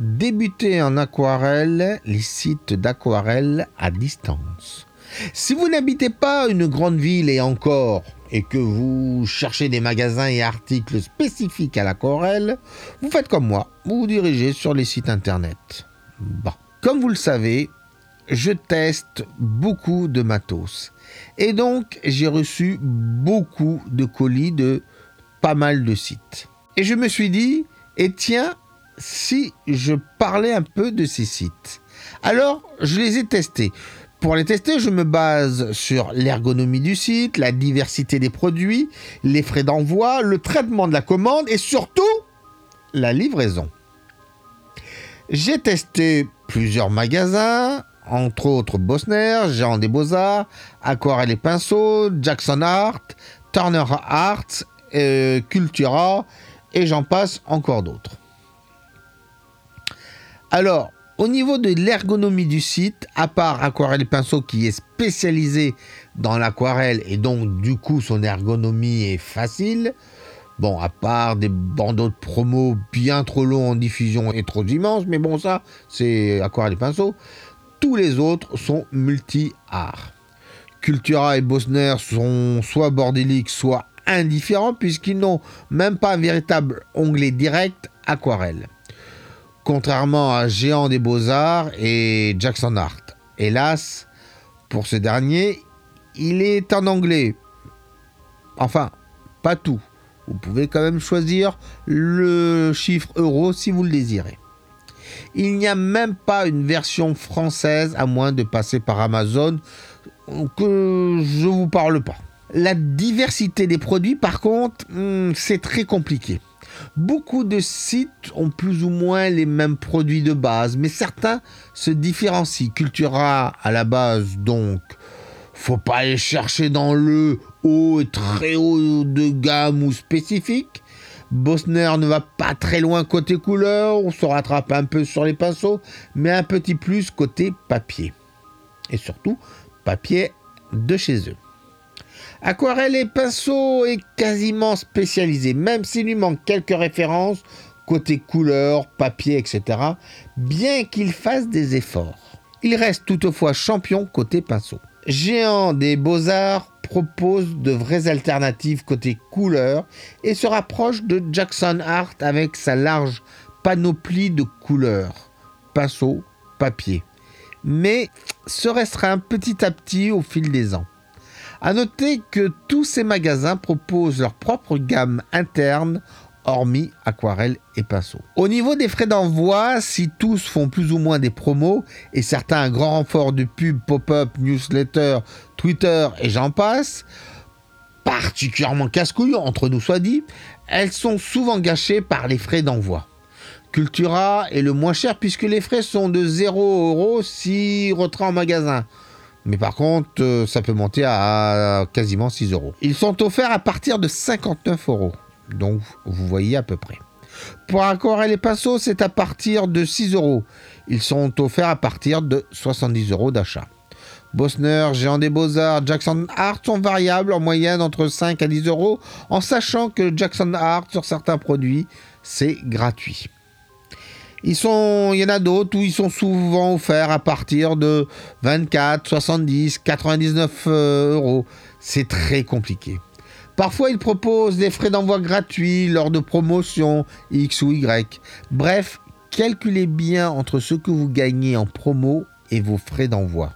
Débuter en aquarelle les sites d'aquarelle à distance. Si vous n'habitez pas une grande ville et encore, et que vous cherchez des magasins et articles spécifiques à l'aquarelle, vous faites comme moi, vous vous dirigez sur les sites internet. Bon. Comme vous le savez, je teste beaucoup de matos. Et donc, j'ai reçu beaucoup de colis de pas mal de sites. Et je me suis dit, et tiens, si je parlais un peu de ces sites. Alors, je les ai testés. Pour les tester, je me base sur l'ergonomie du site, la diversité des produits, les frais d'envoi, le traitement de la commande et surtout la livraison. J'ai testé plusieurs magasins, entre autres Bosner, Géant des Beaux-Arts, Aquarelle et Pinceau, Jackson Art, Turner Arts, euh, Cultura et j'en passe encore d'autres. Alors, au niveau de l'ergonomie du site, à part Aquarelle Pinceau qui est spécialisé dans l'aquarelle et donc du coup son ergonomie est facile, Bon, à part des bandeaux de promo bien trop longs en diffusion et trop immenses, mais bon, ça, c'est Aquarelle Pinceau. Tous les autres sont multi-art. Cultura et Bosner sont soit bordéliques, soit indifférents, puisqu'ils n'ont même pas un véritable onglet direct aquarelle contrairement à Géant des Beaux-Arts et Jackson Art. Hélas, pour ce dernier, il est en anglais. Enfin, pas tout. Vous pouvez quand même choisir le chiffre euro si vous le désirez. Il n'y a même pas une version française à moins de passer par Amazon que je vous parle pas. La diversité des produits, par contre, hmm, c'est très compliqué. Beaucoup de sites ont plus ou moins les mêmes produits de base, mais certains se différencient. Cultura à la base, donc, faut pas aller chercher dans le haut et très haut de gamme ou spécifique. Bosner ne va pas très loin côté couleur, on se rattrape un peu sur les pinceaux, mais un petit plus côté papier. Et surtout, papier de chez eux. Aquarelle et pinceau est quasiment spécialisé, même s'il lui manque quelques références côté couleur, papier, etc., bien qu'il fasse des efforts. Il reste toutefois champion côté pinceau. Géant des beaux-arts propose de vraies alternatives côté couleur et se rapproche de Jackson Art avec sa large panoplie de couleurs, pinceau, papier, mais se restreint petit à petit au fil des ans. À noter que tous ces magasins proposent leur propre gamme interne hormis aquarelle et pinceau. Au niveau des frais d'envoi, si tous font plus ou moins des promos et certains un grand renfort de pub, pop-up, newsletter, Twitter et j'en passe, particulièrement casse-couilles entre nous soit dit, elles sont souvent gâchées par les frais d'envoi. Cultura est le moins cher puisque les frais sont de 0 euros si retrait en magasin. Mais par contre, euh, ça peut monter à quasiment 6 euros. Ils sont offerts à partir de 59 euros. Donc, vous voyez à peu près. Pour Aquarelle et Pinceau, c'est à partir de 6 euros. Ils sont offerts à partir de 70 euros d'achat. Bosner, Géant des Beaux-Arts, Jackson Art sont variables en moyenne entre 5 à 10 euros, en sachant que Jackson Art, sur certains produits, c'est gratuit. Ils sont, il y en a d'autres où ils sont souvent offerts à partir de 24, 70, 99 euros. C'est très compliqué. Parfois, ils proposent des frais d'envoi gratuits lors de promotions X ou Y. Bref, calculez bien entre ce que vous gagnez en promo et vos frais d'envoi.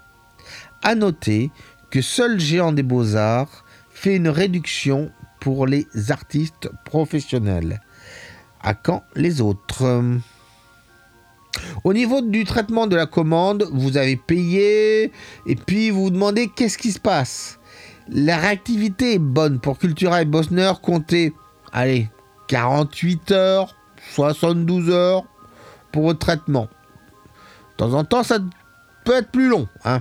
À noter que seul Géant des Beaux-Arts fait une réduction pour les artistes professionnels. À quand les autres? Au niveau du traitement de la commande, vous avez payé et puis vous vous demandez qu'est-ce qui se passe. La réactivité est bonne pour Cultura et Bosner. Comptez, allez, 48 heures, 72 heures pour votre traitement. De temps en temps, ça peut être plus long. Hein.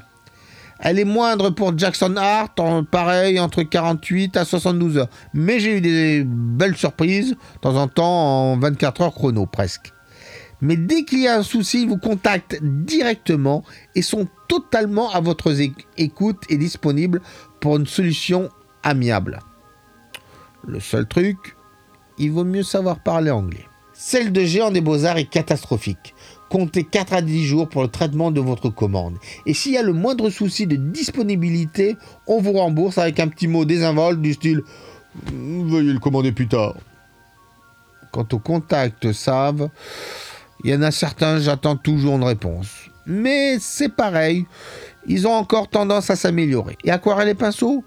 Elle est moindre pour Jackson Art, pareil, entre 48 à 72 heures. Mais j'ai eu des belles surprises, de temps en temps en 24 heures chrono presque. Mais dès qu'il y a un souci, ils vous contactent directement et sont totalement à votre écoute et disponibles pour une solution amiable. Le seul truc, il vaut mieux savoir parler anglais. Celle de Géant des Beaux-Arts est catastrophique. comptez 4 à 10 jours pour le traitement de votre commande. Et s'il y a le moindre souci de disponibilité, on vous rembourse avec un petit mot désinvolte du style Veuillez le commander plus tard. Quant aux contacts savent, il y en a certains, j'attends toujours une réponse. Mais c'est pareil, ils ont encore tendance à s'améliorer. Et Aquarelle et Pinceau,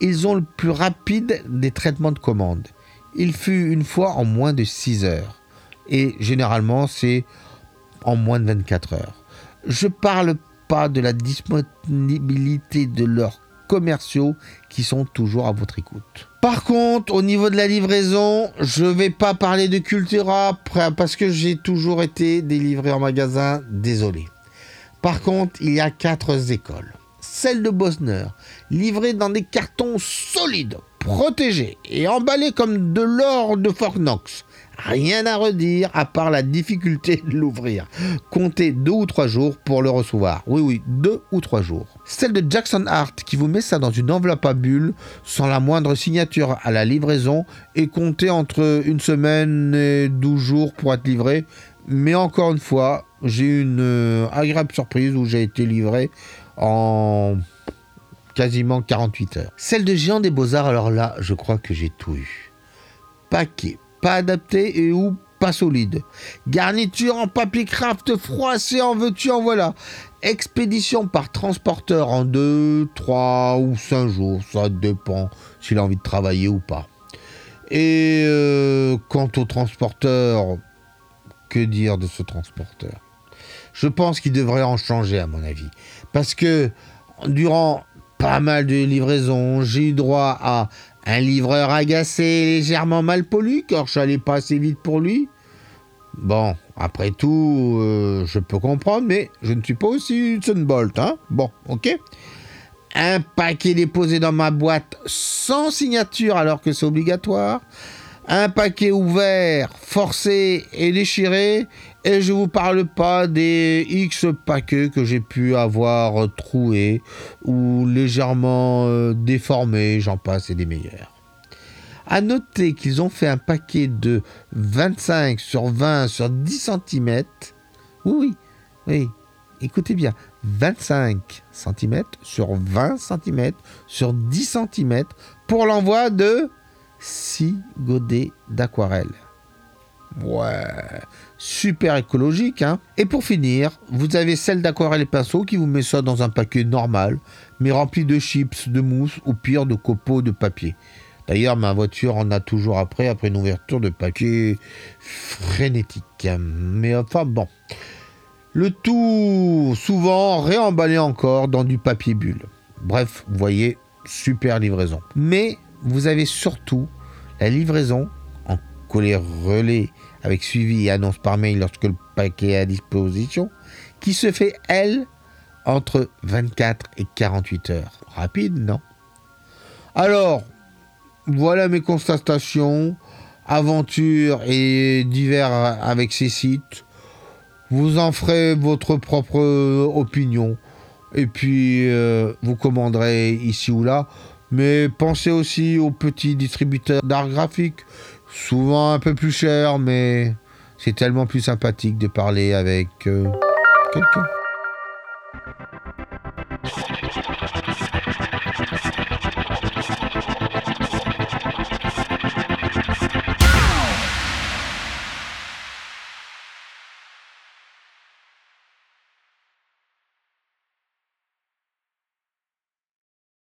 ils ont le plus rapide des traitements de commandes. Il fut une fois en moins de 6 heures. Et généralement, c'est en moins de 24 heures. Je parle pas de la disponibilité de leurs commerciaux qui sont toujours à votre écoute. Par contre, au niveau de la livraison, je vais pas parler de Cultura parce que j'ai toujours été délivré en magasin, désolé. Par contre, il y a quatre écoles. Celle de Bosner, livrée dans des cartons solides, protégés et emballés comme de l'or de Fort Knox. Rien à redire à part la difficulté de l'ouvrir. Comptez deux ou trois jours pour le recevoir. Oui, oui, deux ou trois jours. Celle de Jackson Hart qui vous met ça dans une enveloppe à bulles sans la moindre signature à la livraison et comptez entre une semaine et 12 jours pour être livré. Mais encore une fois, j'ai eu une euh, agréable surprise où j'ai été livré en quasiment 48 heures. Celle de Géant des Beaux-Arts, alors là, je crois que j'ai tout eu. Paquet, pas adapté et ou pas solide. Garniture en papier craft froissé en veux-tu en voilà. Expédition par transporteur en 2, 3 ou 5 jours, ça dépend s'il a envie de travailler ou pas. Et euh, quant au transporteur, que dire de ce transporteur? Je pense qu'il devrait en changer à mon avis. Parce que durant pas mal de livraisons, j'ai eu droit à un livreur agacé légèrement mal poli, car je n'allais pas assez vite pour lui. Bon, après tout, euh, je peux comprendre, mais je ne suis pas aussi Sunbolt, hein Bon, ok. Un paquet déposé dans ma boîte sans signature alors que c'est obligatoire un paquet ouvert, forcé et déchiré, et je vous parle pas des X paquets que j'ai pu avoir troués ou légèrement euh, déformés, j'en passe et des meilleurs. À noter qu'ils ont fait un paquet de 25 sur 20 sur 10 cm. Oui, oui, oui. Écoutez bien, 25 cm sur 20 cm sur 10 cm pour l'envoi de 6 godets d'aquarelle. Ouais, super écologique, hein Et pour finir, vous avez celle d'aquarelle et pinceau qui vous met ça dans un paquet normal, mais rempli de chips, de mousse ou pire de copeaux de papier. D'ailleurs, ma voiture en a toujours après, après une ouverture de papier frénétique. Mais enfin bon. Le tout souvent réemballé encore dans du papier bulle. Bref, vous voyez, super livraison. Mais vous avez surtout la livraison en collier relais avec suivi et annonce par mail lorsque le paquet est à disposition, qui se fait, elle, entre 24 et 48 heures. Rapide, non? Alors, voilà mes constatations, aventures et divers avec ces sites. Vous en ferez votre propre opinion. Et puis, euh, vous commanderez ici ou là. Mais pensez aussi aux petits distributeurs d'art graphique, souvent un peu plus cher, mais c'est tellement plus sympathique de parler avec euh, quelqu'un.